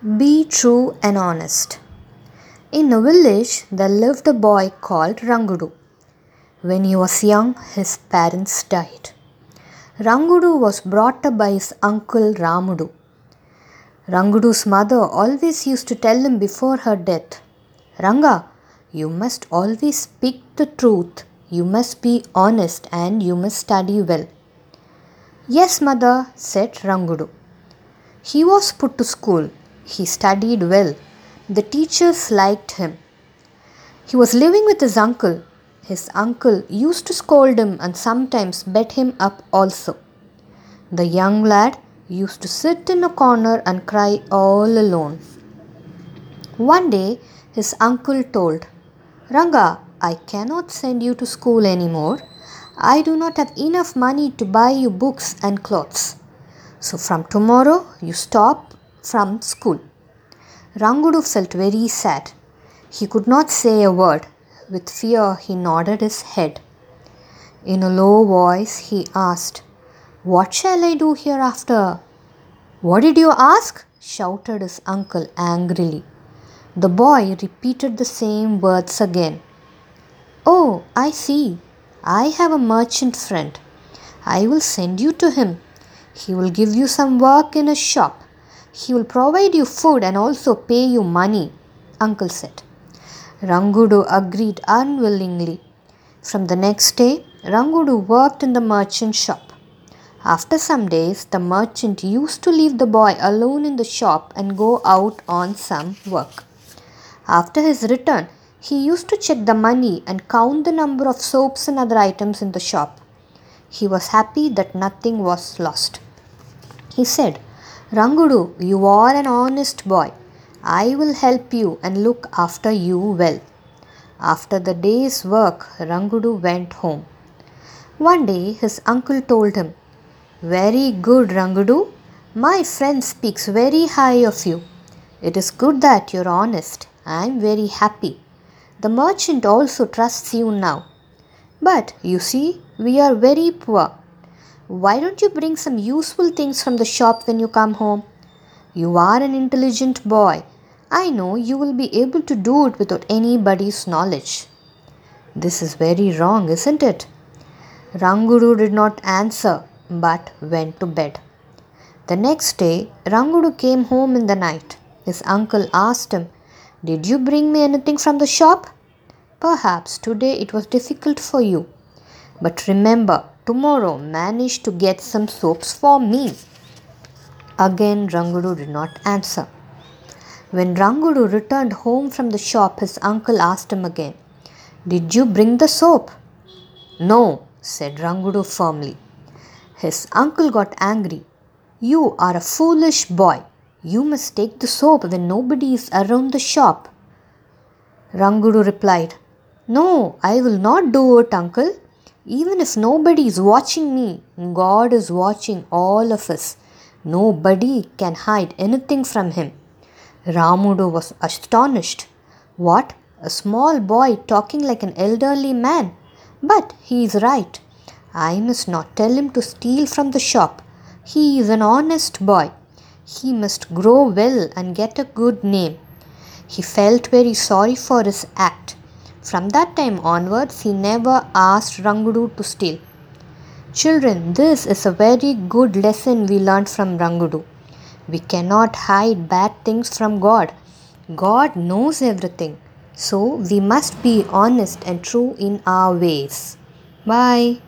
Be true and honest. In a village there lived a boy called Rangudu. When he was young, his parents died. Rangudu was brought up by his uncle Ramudu. Rangudu's mother always used to tell him before her death, Ranga, you must always speak the truth, you must be honest, and you must study well. Yes, mother, said Rangudu. He was put to school he studied well. The teachers liked him. He was living with his uncle. His uncle used to scold him and sometimes bet him up also. The young lad used to sit in a corner and cry all alone. One day, his uncle told, Ranga, I cannot send you to school anymore. I do not have enough money to buy you books and clothes. So from tomorrow, you stop from school. Rangudu felt very sad. He could not say a word. With fear, he nodded his head. In a low voice, he asked, What shall I do hereafter? What did you ask? shouted his uncle angrily. The boy repeated the same words again. Oh, I see. I have a merchant friend. I will send you to him. He will give you some work in a shop. He will provide you food and also pay you money, uncle said. Rangudu agreed unwillingly. From the next day, Rangudu worked in the merchant shop. After some days, the merchant used to leave the boy alone in the shop and go out on some work. After his return, he used to check the money and count the number of soaps and other items in the shop. He was happy that nothing was lost. He said, Rangudu, you are an honest boy. I will help you and look after you well. After the day's work, Rangudu went home. One day his uncle told him, Very good, Rangudu. My friend speaks very high of you. It is good that you're honest. I am very happy. The merchant also trusts you now. But you see, we are very poor. Why don't you bring some useful things from the shop when you come home? You are an intelligent boy. I know you will be able to do it without anybody's knowledge. This is very wrong, isn't it? Rangudu did not answer but went to bed. The next day, Rangudu came home in the night. His uncle asked him, Did you bring me anything from the shop? Perhaps today it was difficult for you. But remember, tomorrow manage to get some soaps for me. Again, Rangudu did not answer. When Rangudu returned home from the shop, his uncle asked him again, Did you bring the soap? No, said Rangudu firmly. His uncle got angry. You are a foolish boy. You must take the soap when nobody is around the shop. Rangudu replied, No, I will not do it, uncle. Even if nobody is watching me, God is watching all of us. Nobody can hide anything from him. Ramudu was astonished. What? A small boy talking like an elderly man? But he is right. I must not tell him to steal from the shop. He is an honest boy. He must grow well and get a good name. He felt very sorry for his act. From that time onwards, he never asked Rangudu to steal. Children, this is a very good lesson we learned from Rangudu. We cannot hide bad things from God. God knows everything. So we must be honest and true in our ways. Bye.